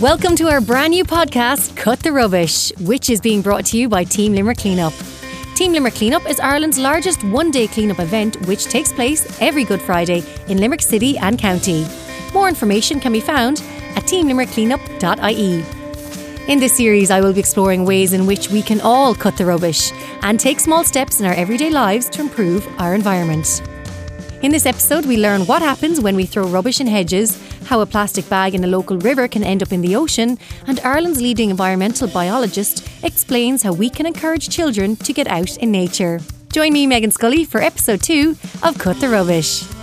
Welcome to our brand new podcast, Cut the Rubbish, which is being brought to you by Team Limerick Cleanup. Team Limerick Cleanup is Ireland's largest one day cleanup event, which takes place every Good Friday in Limerick City and County. More information can be found at teamlimerickcleanup.ie. In this series, I will be exploring ways in which we can all cut the rubbish and take small steps in our everyday lives to improve our environment. In this episode, we learn what happens when we throw rubbish in hedges, how a plastic bag in a local river can end up in the ocean, and Ireland's leading environmental biologist explains how we can encourage children to get out in nature. Join me, Meghann Scully, for episode two of Cut the Rubbish.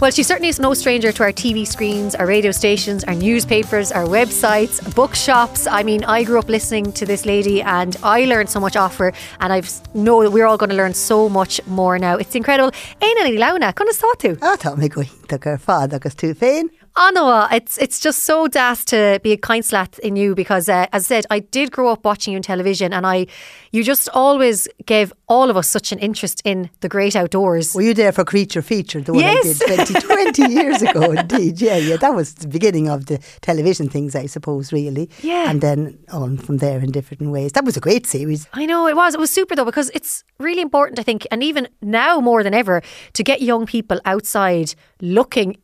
Well, she certainly is no stranger to our TV screens, our radio stations, our newspapers, our websites, bookshops. I mean, I grew up listening to this lady and I learned so much off her, and I know that we're all going to learn so much more now. It's incredible. Ní Lamhna, chuna sáú. Á tá mé go hiach ar fád agus tú féin. Éanna, it's it's just so das to be a kind slat in you because, uh, as I said, I did grow up watching you on television, and I, you just always gave all of us such an interest in the great outdoors. Were you there for Creature Feature, the one Yes. I did 20, 20 years ago? Indeed, yeah, yeah. That was the beginning of the television things, I suppose, really. Yeah. And then on from there in different ways. That was a great series. I know it was. It was super though because it's really important, I think, and even now more than ever, to get young people outside looking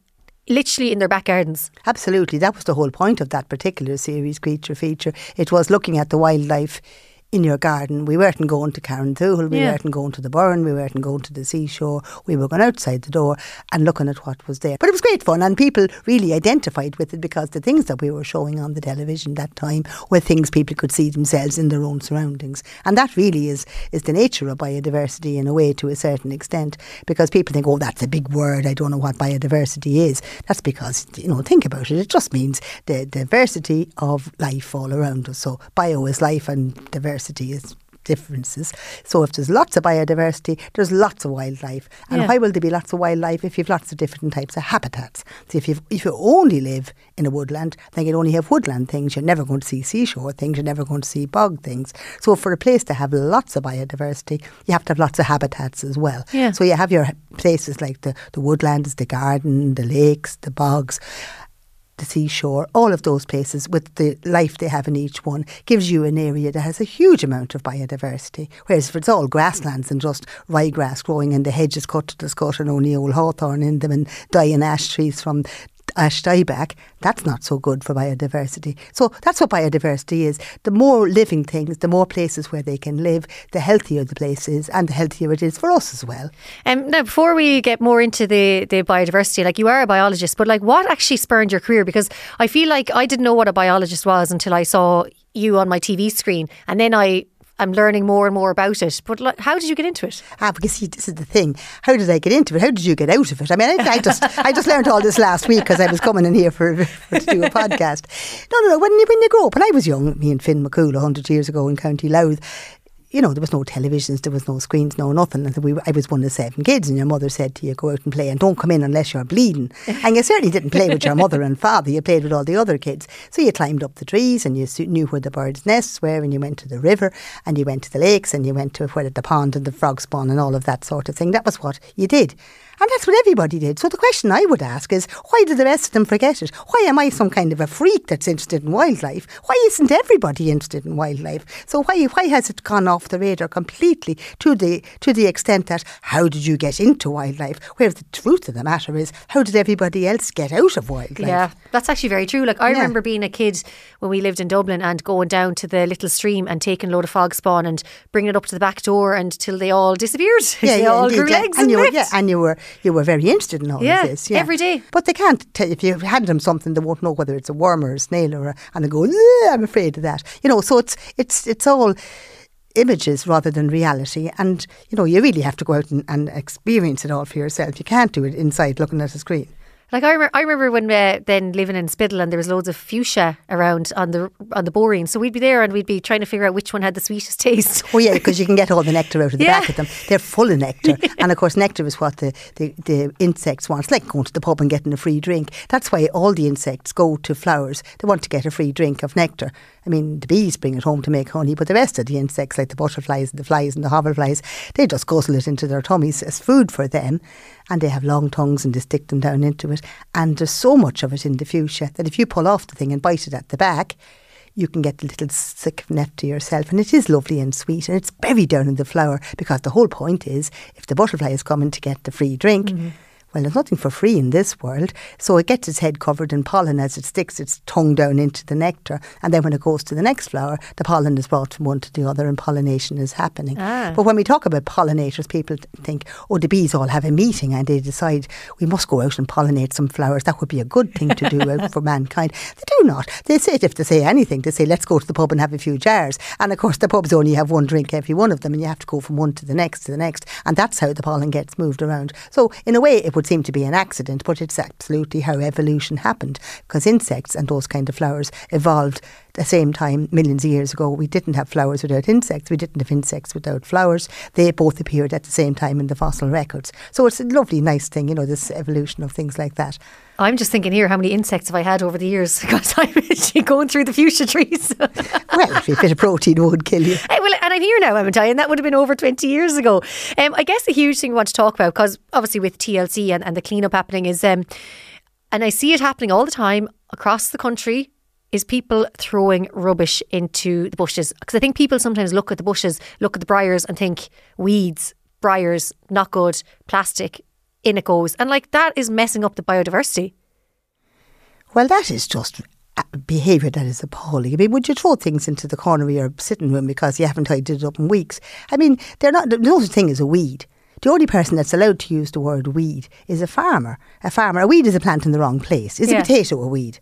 literally in their back gardens. Absolutely. That was the whole point of that particular series, Creature Feature. It was looking at the wildlife in your garden. We weren't going to Carrauntoohil, we Yeah. weren't going to the Burren, we weren't going to the seashore. We were going outside the door and looking at what was there. But it was great fun and people really identified with it because the things that we were showing on the television that time were things people could see themselves in their own surroundings. And that really is, is the nature of biodiversity in a way to a certain extent because people think, oh, that's a big word, I don't know what biodiversity is. That's because, you know, think about it, it just means the diversity of life all around us. So bio is life and diversity is differences. So if there's lots of biodiversity, there's lots of wildlife. And Yeah. why will there be lots of wildlife if you've lots of different types of habitats? So if you if you only live in a woodland, then you only have woodland things. You're never going to see seashore things. You're never going to see bog things. So for a place to have lots of biodiversity, you have to have lots of habitats as well. Yeah. So you have your places like the, the woodlands, the garden, the lakes, the bogs the seashore, all of those places with the life they have in each one gives you an area that has a huge amount of biodiversity. Whereas if it's all grasslands and just ryegrass growing and the hedges cut to the scut and only old hawthorn in them and dying ash trees from ash dieback, that's not so good for biodiversity. So that's what biodiversity is. The more living things, the more places where they can live, the healthier the place is and the healthier it is for us as well. Um, now, before we get more into the, the biodiversity, like you are a biologist, but like what actually spurred your career? Because I feel like I didn't know what a biologist was until I saw you on my TV screen, and then I am learning more and more about it. But like, how did you get into it? Ah, because see, this is the thing. How did I get into it? How did you get out of it? I mean, I, I just, I just learned all this last week because I was coming in here for, for to do a podcast. No, no, no. When you when you grow up, when I was young, me and Finn McCool, hundred years ago in County Louth. You know, there was no televisions, there was no screens, no nothing. And we, I was one of seven kids, and your mother said to you, "Go out and play, and don't come in unless you're bleeding." and you certainly didn't play with your mother and father; you played with all the other kids. So you climbed up the trees, and you knew where the birds' nests were, and you went to the river, and you went to the lakes, and you went to where the pond and the frog spawn, and all of that sort of thing. That was what you did. And that's what everybody did. So the question I would ask is, why did the rest of them forget it? Why am I some kind of a freak that's interested in wildlife? Why isn't everybody interested in wildlife? So why why has it gone off the radar completely to the to the extent that how did you get into wildlife? Where the truth of the matter is, how did everybody else get out of wildlife? Yeah, that's actually very true. Like I Yeah. remember being a kid when we lived in Dublin and going down to the little stream and taking a load of fog spawn and bringing it up to the back door until they all disappeared. they all indeed, grew yeah. legs and and, you were, yeah, and you were you were very interested in all Yeah, of this. Yeah, every day. But they can't tell if you hand them something, they won't know whether it's a worm or a snail or a, and they go, I'm afraid of that. You know, so it's it's it's all images rather than reality. And you know, you really have to go out and, and experience it all for yourself. You can't do it inside looking at a screen. Like I, remember, I remember when uh, then living in Spiddal and there was loads of fuchsia around on the on the boreen. So we'd be there and we'd be trying to figure out which one had the sweetest taste. Oh yeah, because you can get all the nectar out of the Yeah. back of them. They're full of nectar, and of course, nectar is what the, the, the insects want. It's like going to the pub and getting a free drink. That's why all the insects go to flowers. They want to get a free drink of nectar. I mean, the bees bring it home to make honey, but the rest of the insects, like the butterflies and the flies and the hoverflies, they just guzzle it into their tummies as food for them. And they have long tongues and they stick them down into it. And there's so much of it in the fuchsia that if you pull off the thing and bite it at the back, you can get a little sick of nectar yourself. And it is lovely and sweet and it's buried down in the flower because the whole point is if the butterfly is coming to get the free drink, mm-hmm well, there's nothing for free in this world. So it gets its head covered in pollen as it sticks its tongue down into the nectar. And then when it goes to the next flower, the pollen is brought from one to the other and pollination is happening. Ah. But when we talk about pollinators, people think, oh, the bees all have a meeting and they decide we must go out and pollinate some flowers. That would be a good thing to do for mankind. They do not. They say, if they say anything, they say, let's go to the pub and have a few jars. And of course, the pubs only have one drink every one of them, and you have to go from one to the next to the next. And that's how the pollen gets moved around. So, in a way, it would seem to be an accident, but it's absolutely how evolution happened because insects and those kind of flowers evolved the same time millions of years ago. We didn't have flowers without insects. We didn't have insects without flowers. They both appeared at the same time in the fossil records. So it's a lovely, nice thing, you know, this evolution of things like that. I'm just thinking here, how many insects have I had over the years? Because I'm actually going through the fuchsia trees. well, a bit of protein would kill you. Hey, well, and I'm here now, I'm and that would have been over 20 years ago. Um, I guess the huge thing we want to talk about, because obviously with TLC and, and the cleanup happening, is, um, and I see it happening all the time across the country, is people throwing rubbish into the bushes. Because I think people sometimes look at the bushes, look at the briars, and think weeds, briars, not good, plastic, in it goes. And like that is messing up the biodiversity. Well, that is just behaviour that is appalling. I mean, would you throw things into the corner of your sitting room because you haven't tidied it up in weeks? I mean, they're not. No such thing as a weed. The only person that's allowed to use the word weed is a farmer. A farmer. A weed is a plant in the wrong place. Is yeah. a potato a weed?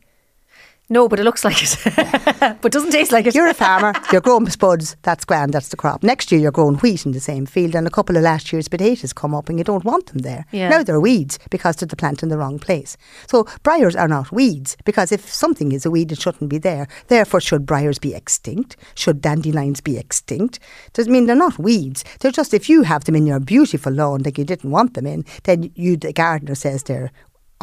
No, but it looks like it. but doesn't taste like it. You're a farmer, you're growing spuds, that's grand, that's the crop. Next year you're growing wheat in the same field and a couple of last year's potatoes come up and you don't want them there. Yeah. Now they're weeds because they're the plant in the wrong place. So briars are not weeds because if something is a weed it shouldn't be there. Therefore should briars be extinct? Should dandelions be extinct? Doesn't mean they're not weeds. They're just if you have them in your beautiful lawn that you didn't want them in, then you the gardener says they're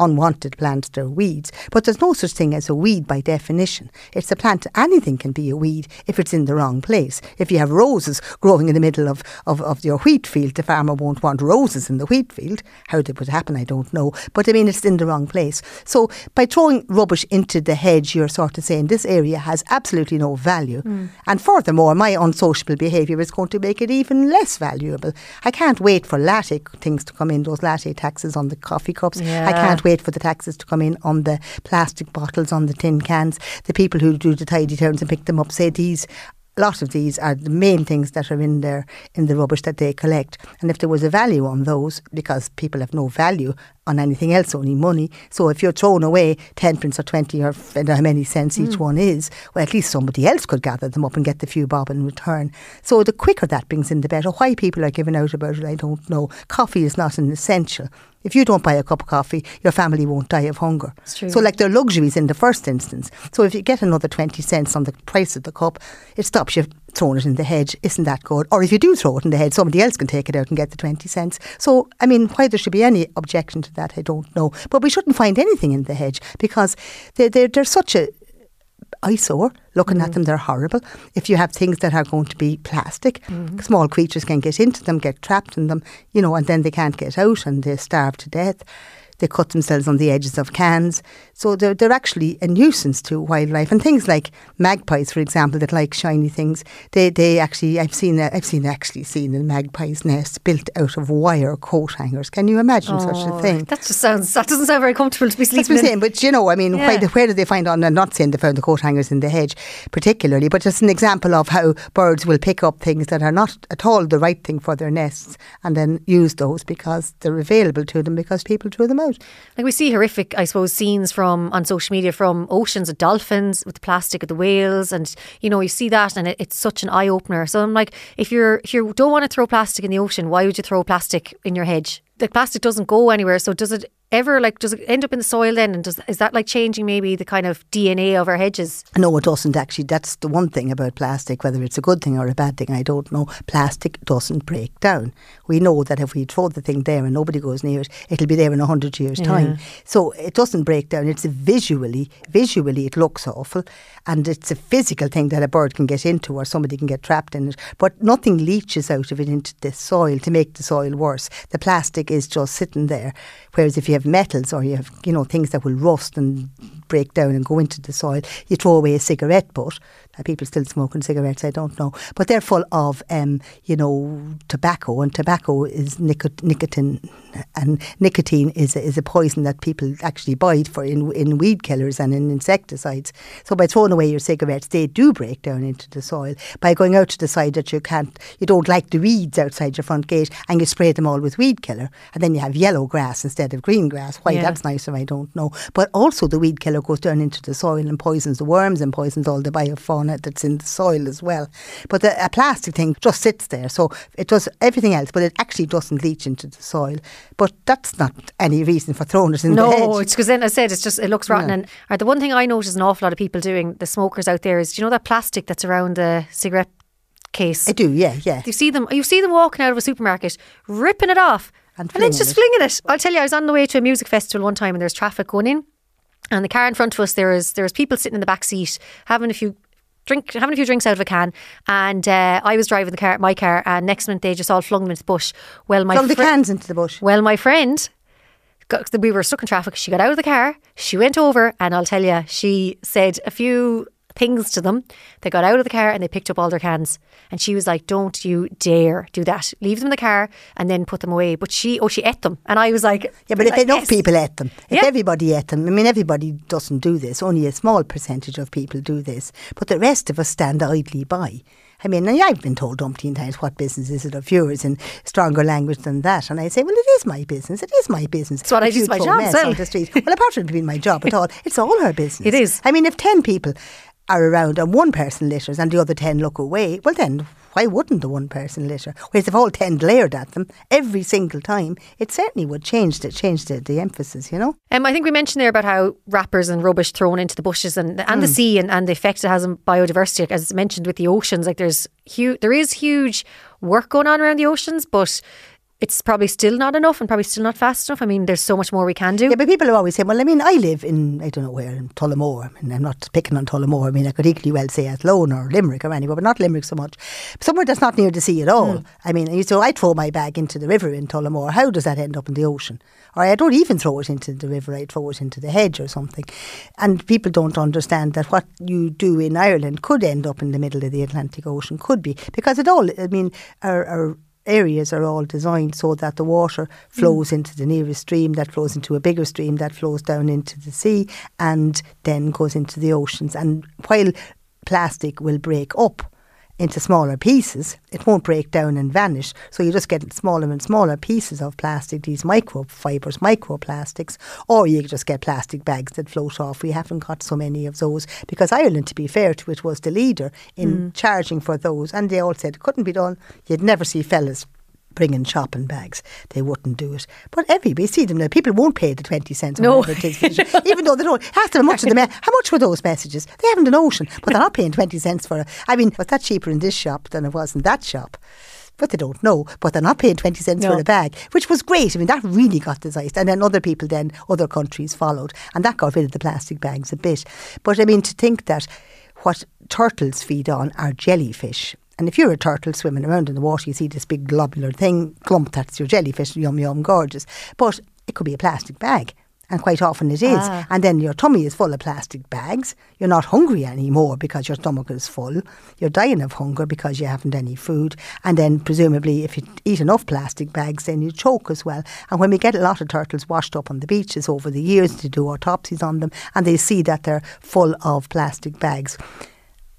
unwanted plants, they're weeds. But there's no such thing as a weed by definition. It's a plant, anything can be a weed if it's in the wrong place. If you have roses growing in the middle of, of, of your wheat field, the farmer won't want roses in the wheat field. How that would happen, I don't know. But I mean, it's in the wrong place. So by throwing rubbish into the hedge, you're sort of saying this area has absolutely no value. Mm. And furthermore, my unsociable behaviour is going to make it even less valuable. I can't wait for latte things to come in, those latte taxes on the coffee cups. Yeah. I can't wait for the taxes to come in on the plastic bottles, on the tin cans. The people who do the tidy towns and pick them up say these a lot of these are the main things that are in there in the rubbish that they collect. And if there was a value on those, because people have no value on anything else, only money. So if you're throwing away 10 pence or 20 or how many cents each mm. one is, well, at least somebody else could gather them up and get the few bob in return. So the quicker that brings in, the better. Why people are giving out about it, I don't know. Coffee is not an essential. If you don't buy a cup of coffee, your family won't die of hunger. So, like, they're luxuries in the first instance. So, if you get another 20 cents on the price of the cup, it stops you throwing it in the hedge. Isn't that good? Or if you do throw it in the hedge, somebody else can take it out and get the 20 cents. So, I mean, why there should be any objection to that, I don't know. But we shouldn't find anything in the hedge because they're, they're, they're such a eyesore. Looking mm. at them, they're horrible. If you have things that are going to be plastic, mm. small creatures can get into them, get trapped in them, you know, and then they can't get out and they starve to death. They cut themselves on the edges of cans. So they're, they're actually a nuisance to wildlife. And things like magpies, for example, that like shiny things, they, they actually, I've seen, a, I've seen actually seen a magpie's nest built out of wire coat hangers. Can you imagine oh, such a oh, thing? That just sounds, that doesn't sound very comfortable to be sleeping I'm saying, but you know, I mean, yeah. where do they find oh, on, I'm not saying they found the coat hangers in the hedge particularly, but just an example of how birds will pick up things that are not at all the right thing for their nests and then use those because they're available to them because people threw them out out. Like we see horrific, I suppose, scenes from on social media from oceans of dolphins with the plastic of the whales, and you know you see that, and it, it's such an eye opener. So I'm like, if you're if you don't want to throw plastic in the ocean, why would you throw plastic in your hedge? The plastic doesn't go anywhere. So does it ever like does it end up in the soil then and does is that like changing maybe the kind of DNA of our hedges? No, it doesn't actually. That's the one thing about plastic, whether it's a good thing or a bad thing, I don't know. Plastic doesn't break down. We know that if we throw the thing there and nobody goes near it, it'll be there in a hundred years' yeah. time. So it doesn't break down. It's visually visually it looks awful and it's a physical thing that a bird can get into or somebody can get trapped in it. But nothing leaches out of it into the soil to make the soil worse. The plastic plastic is just sitting there. Whereas if you have metals or you have, you know, things that will rust and break down and go into the soil, you throw away a cigarette butt. Are people still smoking cigarettes? I don't know. But they're full of, um, you know, tobacco, and tobacco is nicotine, and nicotine is a, is a poison that people actually buy for in, in weed killers and in insecticides. So by throwing away your cigarettes, they do break down into the soil. By going out to the side that you can't, you don't like the weeds outside your front gate, and you spray them all with weed killer, and then you have yellow grass instead of green grass. Why yeah. that's nicer, I don't know. But also the weed killer goes down into the soil and poisons the worms and poisons all the biofauna that's in the soil as well. But the, a plastic thing just sits there, so it does everything else, but it actually doesn't leach into the soil. But that's not any reason for throwing it in no, the hedge. No, it's because then I said it's just it looks rotten. Yeah. And the one thing I notice an awful lot of people doing, the smokers out there, is do you know that plastic that's around the cigarette case? I do, yeah, yeah. You see them, you see them walking out of a supermarket, ripping it off. And, and then just it. flinging it. I'll tell you, I was on the way to a music festival one time and there's traffic going in. And the car in front of us, there was there was people sitting in the back seat having a few drink having a few drinks out of a can, and uh, I was driving the car, my car, and next minute they just all flung them into the bush. Well, my flung the cans into the bush. Well, my friend. Got, we were stuck in traffic. She got out of the car. She went over, and I'll tell you, she said a few things to them. They got out of the car and they picked up all their cans. And she was like, Don't you dare do that. Leave them in the car and then put them away. But she, oh, she ate them. And I was like, Yeah, but if like, enough yes. people ate them, if yeah. everybody ate them, I mean, everybody doesn't do this. Only a small percentage of people do this. But the rest of us stand idly by. I mean, I've been told umpteen times, what business is it of yours in stronger language than that? And I say, well, it is my business. It is my business. It's what I do my job. On the street. well, apart from being my job at all, it's all her business. It is. I mean, if 10 people are around and one person litters and the other 10 look away, well then why wouldn't the one person litter? Whereas if all 10 glared at them every single time, it certainly would change the, change the, the emphasis, you know? Um, I think we mentioned there about how wrappers and rubbish thrown into the bushes and, and mm. the sea and, and the effect it has on biodiversity, as mentioned with the oceans. Like there's huge, there is huge work going on around the oceans, but it's probably still not enough and probably still not fast enough. I mean, there's so much more we can do. Yeah, but people are always saying, well, I mean, I live in, I don't know where, in Tullamore. I mean, I'm not picking on Tullamore. I mean, I could equally well say Athlone or Limerick or anywhere, but not Limerick so much. Somewhere that's not near the sea at all. Mm. I mean, so I throw my bag into the river in Tullamore. How does that end up in the ocean? Or I don't even throw it into the river, I throw it into the hedge or something. And people don't understand that what you do in Ireland could end up in the middle of the Atlantic Ocean, could be. Because it all, I mean, our, our areas are all designed so that the water flows mm. into the nearest stream, that flows into a bigger stream, that flows down into the sea, and then goes into the oceans. And while plastic will break up into smaller pieces, it won't break down and vanish. So you just get smaller and smaller pieces of plastic, these microfibers, microplastics, or you just get plastic bags that float off. We haven't got so many of those because Ireland, to be fair to it, was the leader in mm. charging for those. And they all said it couldn't be done. You'd never see fellas bringing shopping bags. They wouldn't do it. But everybody see them now. People won't pay the 20 cents no. even though they don't. Ask them how much, of them, how much were those messages? They haven't an notion, but they're not paying 20 cents for it. I mean, was that cheaper in this shop than it was in that shop? But they don't know. But they're not paying 20 cents no. for a bag, which was great. I mean, that really got decised. And then other people then, other countries followed. And that got rid of the plastic bags a bit. But I mean, to think that what turtles feed on are jellyfish and if you're a turtle swimming around in the water, you see this big globular thing, clump, that's your jellyfish, yum, yum, gorgeous. But it could be a plastic bag. And quite often it is. Ah. And then your tummy is full of plastic bags. You're not hungry anymore because your stomach is full. You're dying of hunger because you haven't any food. And then, presumably, if you eat enough plastic bags, then you choke as well. And when we get a lot of turtles washed up on the beaches over the years to do autopsies on them, and they see that they're full of plastic bags,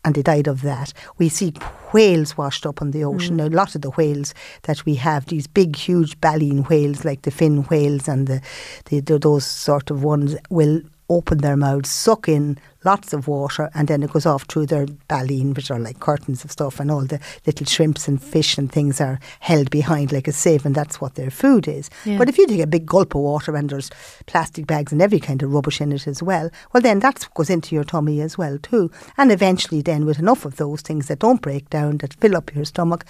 and they died of that. We see whales washed up on the ocean. Mm. Now, a lot of the whales that we have, these big, huge baleen whales like the fin whales and the, the, the those sort of ones, will open their mouths, suck in lots of water, and then it goes off through their baleen, which are like curtains of stuff, and all the little shrimps and fish and things are held behind like a sieve, and that's what their food is. Yeah. But if you take a big gulp of water and there's plastic bags and every kind of rubbish in it as well, well, then that goes into your tummy as well too. And eventually, then with enough of those things that don't break down, that fill up your stomach,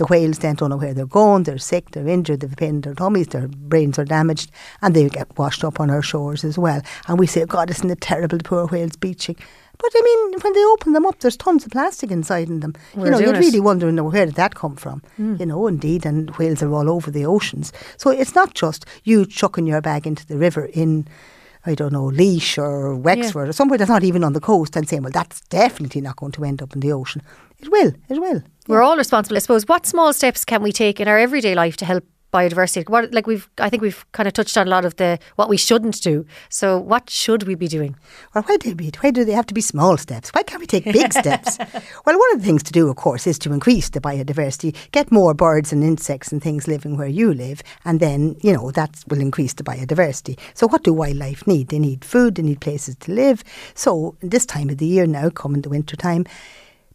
The whales then don't know where they're going, they're sick, they're injured, they've pain in their tummies, their brains are damaged, and they get washed up on our shores as well. And we say, God, isn't it terrible, the poor whales beaching? But I mean, when they open them up, there's tons of plastic inside in them. We're you know, you'd it. really wonder, you where did that come from? Hmm. You know, indeed, and whales are all over the oceans. So it's not just you chucking your bag into the river in, I don't know, Laois or Wexford or somewhere that's not even on the coast and saying, well, that's definitely not going to end up in the ocean. It will, it will. We're all responsible, I suppose. What small steps can we take in our everyday life to help biodiversity? What, like we've, I think we've kind of touched on a lot of the what we shouldn't do. So, what should we be doing? Well, why do, we, why do they have to be small steps? Why can't we take big steps? Well, one of the things to do, of course, is to increase the biodiversity, get more birds and insects and things living where you live, and then, you know, that will increase the biodiversity. So, what do wildlife need? They need food, they need places to live. So, this time of the year now, come in the winter time,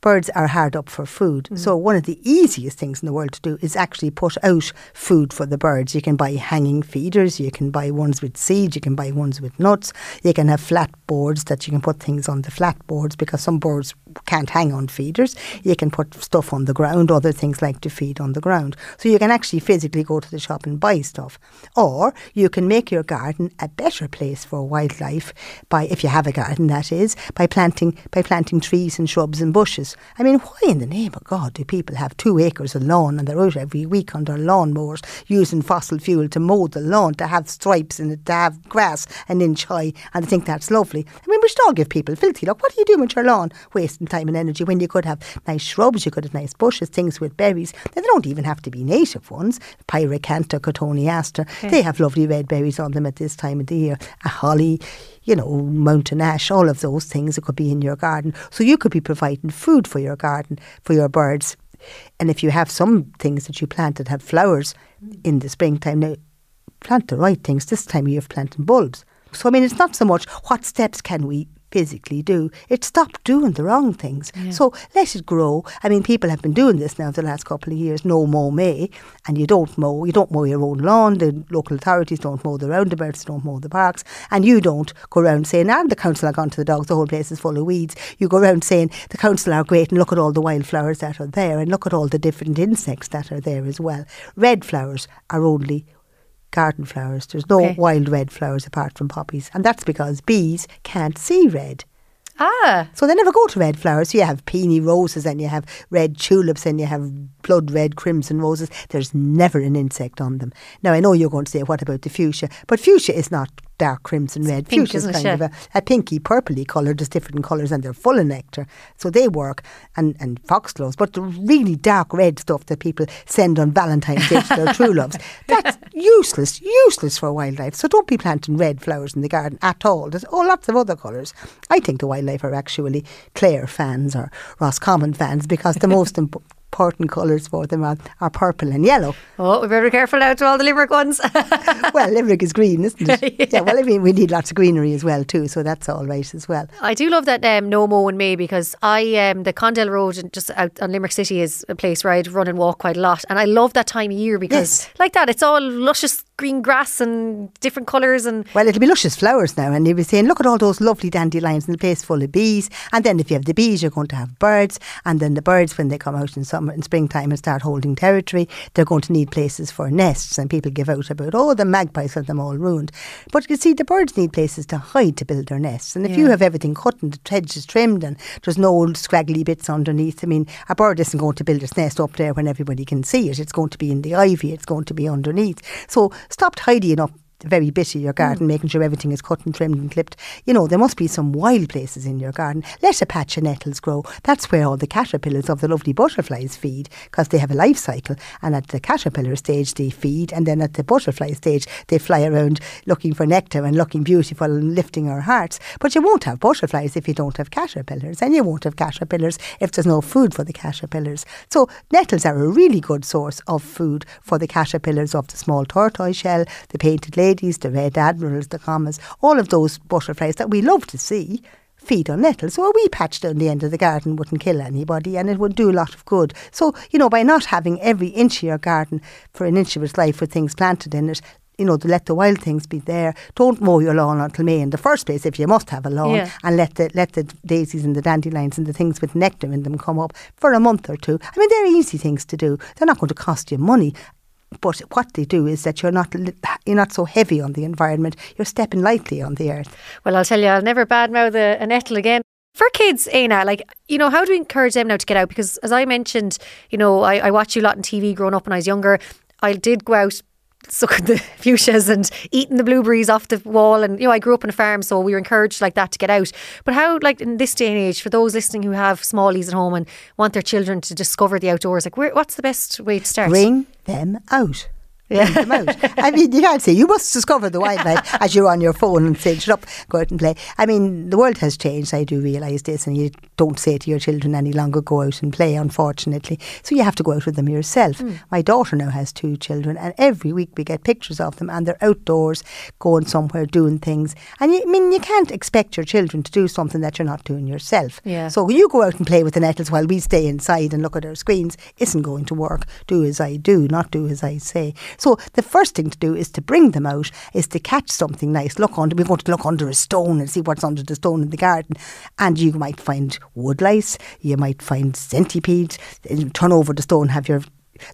birds are hard up for food. Mm. So one of the easiest things in the world to do is actually put out food for the birds. You can buy hanging feeders, you can buy ones with seeds, you can buy ones with nuts, you can have flat boards that you can put things on the flat boards because some birds can't hang on feeders. You can put stuff on the ground, other things like to feed on the ground. So you can actually physically go to the shop and buy stuff. Or you can make your garden a better place for wildlife by if you have a garden that is, by planting by planting trees and shrubs and bushes. I mean, why in the name of God do people have two acres of lawn and they're out every week on their lawnmowers using fossil fuel to mow the lawn, to have stripes in it, to have grass an inch high, and they think that's lovely. I mean, we should all give people filthy look. What are you doing with your lawn? Wasting time and energy when you could have nice shrubs, you could have nice bushes, things with berries. They don't even have to be native ones. Pyracantha, cotoneaster, they have lovely red berries on them at this time of the year. A holly, you know, mountain ash, all of those things that could be in your garden. So you could be providing food for your garden, for your birds. And if you have some things that you plant that have flowers in the springtime, now plant the right things. This time year of planting bulbs. So I mean, it's not so much what steps can we physically do. It's stop doing the wrong things. So let it grow. I mean, people have been doing this now the last couple of years. No mow May, and you don't mow. You don't mow your own lawn. The local authorities don't mow the roundabouts. Don't mow the parks, and you don't go around saying, "Ah, the council are gone to the dogs. The whole place is full of weeds." You go around saying, "The council are great, and look at all the wildflowers that are there, and look at all the different insects that are there as well." Red flowers are only garden flowers. There's no Okay. wild red flowers apart from poppies. And that's because bees can't see red. Ah, So they never go to red flowers. So you have peony roses and you have red tulips and you have blood red crimson roses. There's never an insect on them. Now I know you're going to say, what about the fuchsia? But fuchsia is not dark crimson red. pink, fuchsia is isn't it? kind of a, a pinky purpley colour, just different colours and they're full of nectar. So they work and, and foxgloves. But the really dark red stuff that people send on Valentine's Day to their true loves, that's useless, useless for wildlife. So don't be planting red flowers in the garden at all. There's oh, lots of other colours. I think the wildlife are actually Clare fans or Roscommon fans because the most imp- important colours for them are, are purple and yellow. oh, we better be careful now to all the Limerick ones. well, Limerick is green, isn't it? yeah. well, I mean, we need lots of greenery as well, too, so that's all right as well. I do love that um, no mow and May because I um, the Condell Road and just out on Limerick City is a place where I'd run and walk quite a lot, and I love that time of year because Yes. like that, it's all luscious green grass and different colours and Well, it'll be luscious flowers now, and you'll be saying, look at all those lovely dandelions in the place full of bees. And then if you have the bees, you're going to have birds. And then the birds, when they come out in summer and springtime and start holding territory, they're going to need places for nests. And people give out about, oh, the magpies have them all ruined. But you see, the birds need places to hide to build their nests. And if you have everything cut and the hedge is trimmed and there's no old scraggly bits underneath, I mean, a bird isn't going to build its nest up there when everybody can see it. It's going to be in the ivy, it's going to be underneath. So stop tidying up the very of your garden, mm. making sure everything is cut and trimmed and clipped. You know, there must be some wild places in your garden. Let a patch of nettles grow. That's where all the caterpillars of the lovely butterflies feed because they have a life cycle. And at the caterpillar stage, they feed, and then at the butterfly stage, they fly around looking for nectar and looking beautiful and lifting our hearts. But you won't have butterflies if you don't have caterpillars, and you won't have caterpillars if there's no food for the caterpillars. So nettles are a really good source of food for the caterpillars of the small tortoise shell, the painted ladies, the red admirals, the commas, all of those butterflies that we love to see feed on nettles. So a wee patch down the end of the garden wouldn't kill anybody and it would do a lot of good. So, you know, by not having every inch of your garden for an inch of its life with things planted in it, you know, to let the wild things be there. Don't mow your lawn until May in the first place, if you must have a lawn, Yeah. and let the let the daisies and the dandelions and the things with nectar in them come up for a month or two. I mean, they're easy things to do. They're not going to cost you money. But what they do is that you're not you're not so heavy on the environment. You're stepping lightly on the earth. Well, I'll tell you, I'll never badmouth a, a nettle again. For kids, Éanna, like, you know, how do we encourage them now to get out? Because as I mentioned, you know, I, I watched you a lot on TV growing up when I was younger. I did go out sucking the fuchsias and eating the blueberries off the wall. And, you know, I grew up on a farm, so we were encouraged like that to get out. But how, like, in this day and age, for those listening who have smallies at home and want their children to discover the outdoors, like, where, what's the best way to start? Bring them out. Them out. I mean, you can't say you must discover the wildlife as you're on your phone and say, "Shut up, go out and play." I mean, the world has changed. I do realise this, and you don't say to your children any longer, "Go out and play." Unfortunately, so you have to go out with them yourself. Mm. My daughter now has two children, and every week we get pictures of them, and they're outdoors, going somewhere, doing things. And you, I mean, you can't expect your children to do something that you're not doing yourself. Yeah. So you go out and play with the nettles while we stay inside and look at our screens isn't going to work. Do as I do, not do as I say. So the first thing to do is to bring them out, is to catch something nice. Look under, we're going to look under a stone and see what's under the stone in the garden. And you might find woodlice, you might find centipedes. Turn over the stone, have your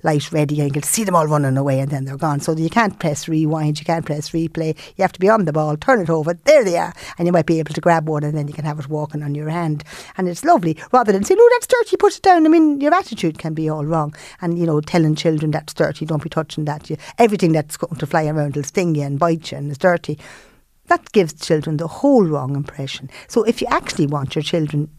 light ready and you can see them all running away and then they're gone. So you can't press rewind, you can't press replay. You have to be on the ball, turn it over, there they are. And you might be able to grab one and then you can have it walking on your hand. And it's lovely. Rather than saying, oh, that's dirty, put it down. I mean, your attitude can be all wrong. And, you know, telling children that's dirty, don't be touching that. You, everything that's going to fly around will sting you and bite you and it's dirty. That gives children the whole wrong impression. So if you actually want your children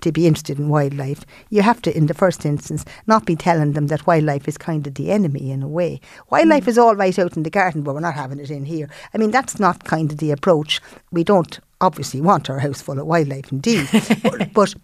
to be interested in wildlife, you have to, in the first instance, not be telling them that wildlife is kind of the enemy in a way. Wildlife mm. is all right out in the garden, but we're not having it in here. I mean, that's not kind of the approach. We don't obviously want our house full of wildlife, indeed. but, but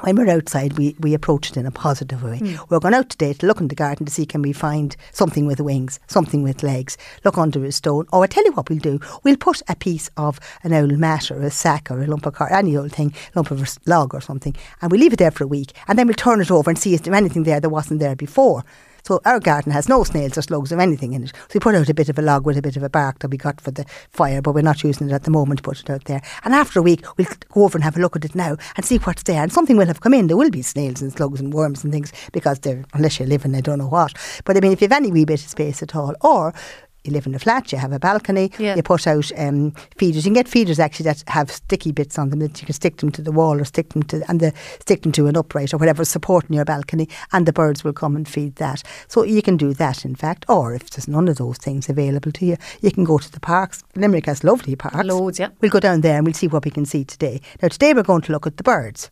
when we're outside, we, we approach it in a positive way. Hmm. We're going out today to look in the garden to see can we find something with wings, something with legs, look under a stone. Or I tell you what we'll do, we'll put a piece of an old mat or a sack or a lump of car, any old thing, lump of a log or something, and we'll leave it there for a week, and then we'll turn it over and see if there's anything there that wasn't there before. So our garden has no snails or slugs or anything in it. So we put out a bit of a log with a bit of a bark that we got for the fire, but we're not using it at the moment to put it out there. And after a week, we'll go over and have a look at it now and see what's there. And something will have come in. There will be snails and slugs and worms and things because they're, unless you live in I don't know what. But I mean, if you have any wee bit of space at all, or you live in a flat, you have a balcony, Yeah. you put out um, feeders. You can get feeders actually that have sticky bits on them that you can stick them to the wall or stick them to and the stick them to an upright or whatever supporting your balcony, and the birds will come and feed that. So you can do that, in fact. Or if there's none of those things available to you, you can go to the parks. Limerick has lovely parks. Loads, yeah. We'll go down there and we'll see what we can see today. Now today we're going to look at the birds.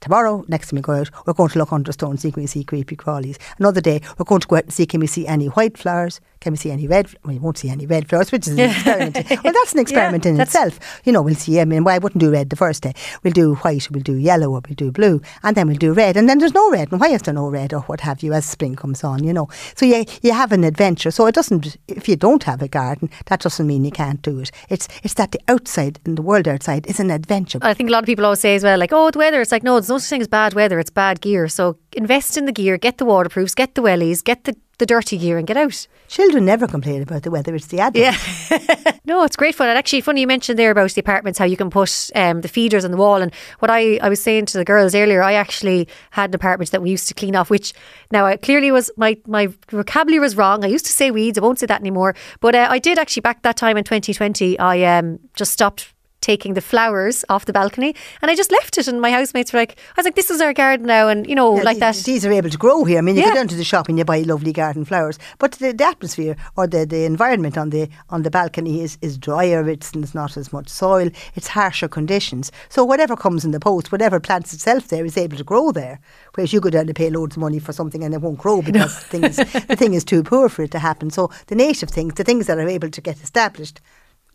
Tomorrow, next time we go out, we're going to look under stone, see can we see creepy crawlies. Another day, we're going to go out and see can we see any white flowers, can we see any red? Well, we won't see any red flowers, which is an experiment. Well, that's an experiment in itself. You know, we'll see. I mean, well, I wouldn't do red the first day. We'll do white, we'll do yellow, or we'll do blue, and then we'll do red. And then there's no red. And why is there no red or what have you as spring comes on? You know, so you you have an adventure. So it doesn't. If you don't have a garden, that doesn't mean you can't do it. It's it's that the outside and the world outside is an adventure. I think a lot of people always say as well, like, oh, the weather. It's like, no, there's no such thing as bad weather. It's bad gear. So invest in the gear, get the waterproofs, get the wellies, get the, the dirty gear and get out. Children never complain about the weather. It's the adults. Yeah. no, it's great fun. And actually, funny you mentioned there about the apartments, how you can put um, the feeders on the wall. And what I, I was saying to the girls earlier, I actually had an apartment that we used to clean off, which now I clearly was my, my vocabulary was wrong. I used to say weeds. I won't say that anymore. But uh, I did actually back that time in 2020, I um, just stopped taking the flowers off the balcony and I just left it and my housemates were like I was like this is our garden now and you know Yeah, like these, that These are able to grow here. I mean, you Yeah. go down to the shop and you buy lovely garden flowers, but the, the atmosphere or the, the environment on the on the balcony is, is drier. It's, it's not as much soil. It's harsher conditions. So whatever comes in the post, whatever plants itself there, is able to grow there. Whereas you go down to pay loads of money for something and it won't grow because the, thing is, the thing is too poor for it to happen. So the native things, the things that are able to get established,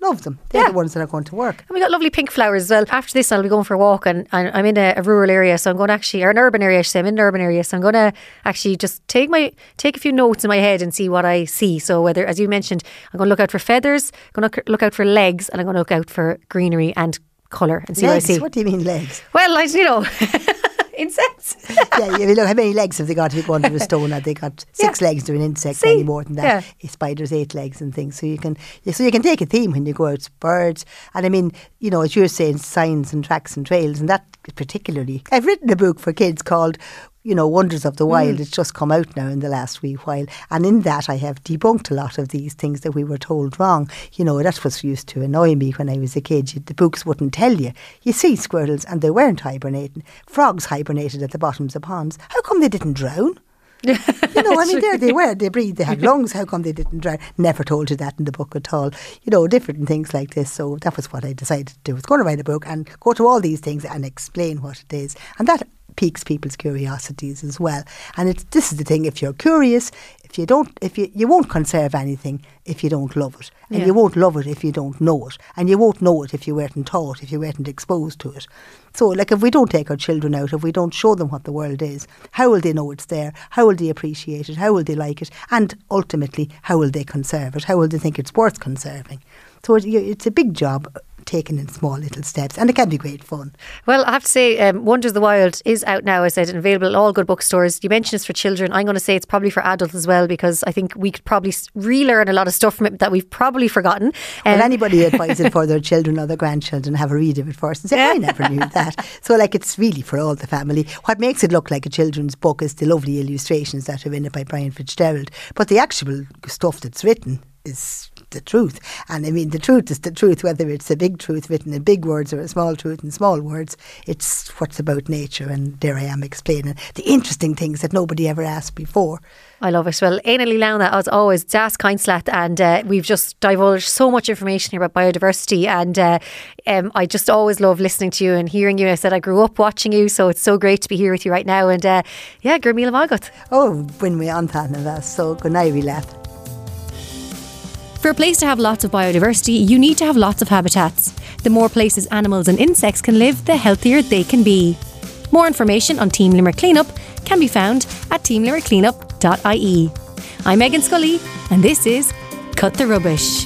love them. They're Yeah. the ones that are going to work. And we got lovely pink flowers as well. After this, I'll be going for a walk, and, I'm in a, a rural area, so I'm going to actually, or an urban area, I should say, I'm in an urban area, so I'm going to actually just take my take a few notes in my head and see what I see. So whether, as you mentioned, I'm going to look out for feathers, I'm going to look out for legs, and I'm going to look out for greenery and colour and see legs. what I see. What do you mean legs? Well, I, you know. insects. yeah, you look how many legs have they got if you go under a stone? Have they got six legs to an insect? See? Any more than that? Yeah. Spiders eight legs and things. So you can so you can take a theme when you go out. Birds, and I mean, you know, as you're saying, signs and tracks and trails, and that particularly. I've written a book for kids called you know, Wonders of the Wild. Mm. It's just come out now in the last wee while. And in that, I have debunked a lot of these things that we were told wrong. You know, that was used to annoy me when I was a kid. You, the books wouldn't tell you. You see squirrels and they weren't hibernating. Frogs hibernated at the bottoms of ponds. How come they didn't drown? you know, I mean, there they were. They breathed. They had lungs. How come they didn't drown? Never told you that in the book at all. You know, different things like this. So that was what I decided to do. I was going to write a book and go to all these things and explain what it is. And that piques people's curiosities as well. And it's this is the thing: if you're curious, if you don't, if you you won't conserve anything if you don't love it, and Yeah. you won't love it if you don't know it, and you won't know it if you weren't taught, if you weren't exposed to it. So, like, if we don't take our children out, if we don't show them what the world is, how will they know it's there? How will they appreciate it? How will they like it? And ultimately, how will they conserve it? How will they think it's worth conserving? So, it, it's a big job taken in small little steps, and it can be great fun. Well, I have to say, um, Wonders of the Wild is out now, I said, and available at all good bookstores. You mentioned it's for children. I'm going to say it's probably for adults as well because I think we could probably relearn a lot of stuff from it that we've probably forgotten. Well, Um, anybody advise it for their children or their grandchildren, have a read of it first and say, I never knew that. So, like, it's really for all the family. What makes it look like a children's book is the lovely illustrations that are in it by Brian Fitzgerald. But the actual stuff that's written is the truth. And I mean, the truth is the truth, whether it's a big truth written in big words or a small truth in small words. It's what's about nature. And there I am explaining the interesting things that nobody ever asked before. I love it. Well, Éanna Lamhna, as always, Das Keinslat, and uh, we've just divulged so much information here about biodiversity. And uh, um, I just always love listening to you and hearing you. I said I grew up watching you, so it's so great to be here with you right now. And uh, yeah, Gurmila Magot. Oh, when we on that, so good night, we laugh. For a place to have lots of biodiversity, you need to have lots of habitats. The more places animals and insects can live, the healthier they can be. More information on Team Limerick Cleanup can be found at teamlimerickcleanup.ie. I'm Meghann Scully, and this is Cut the Rubbish.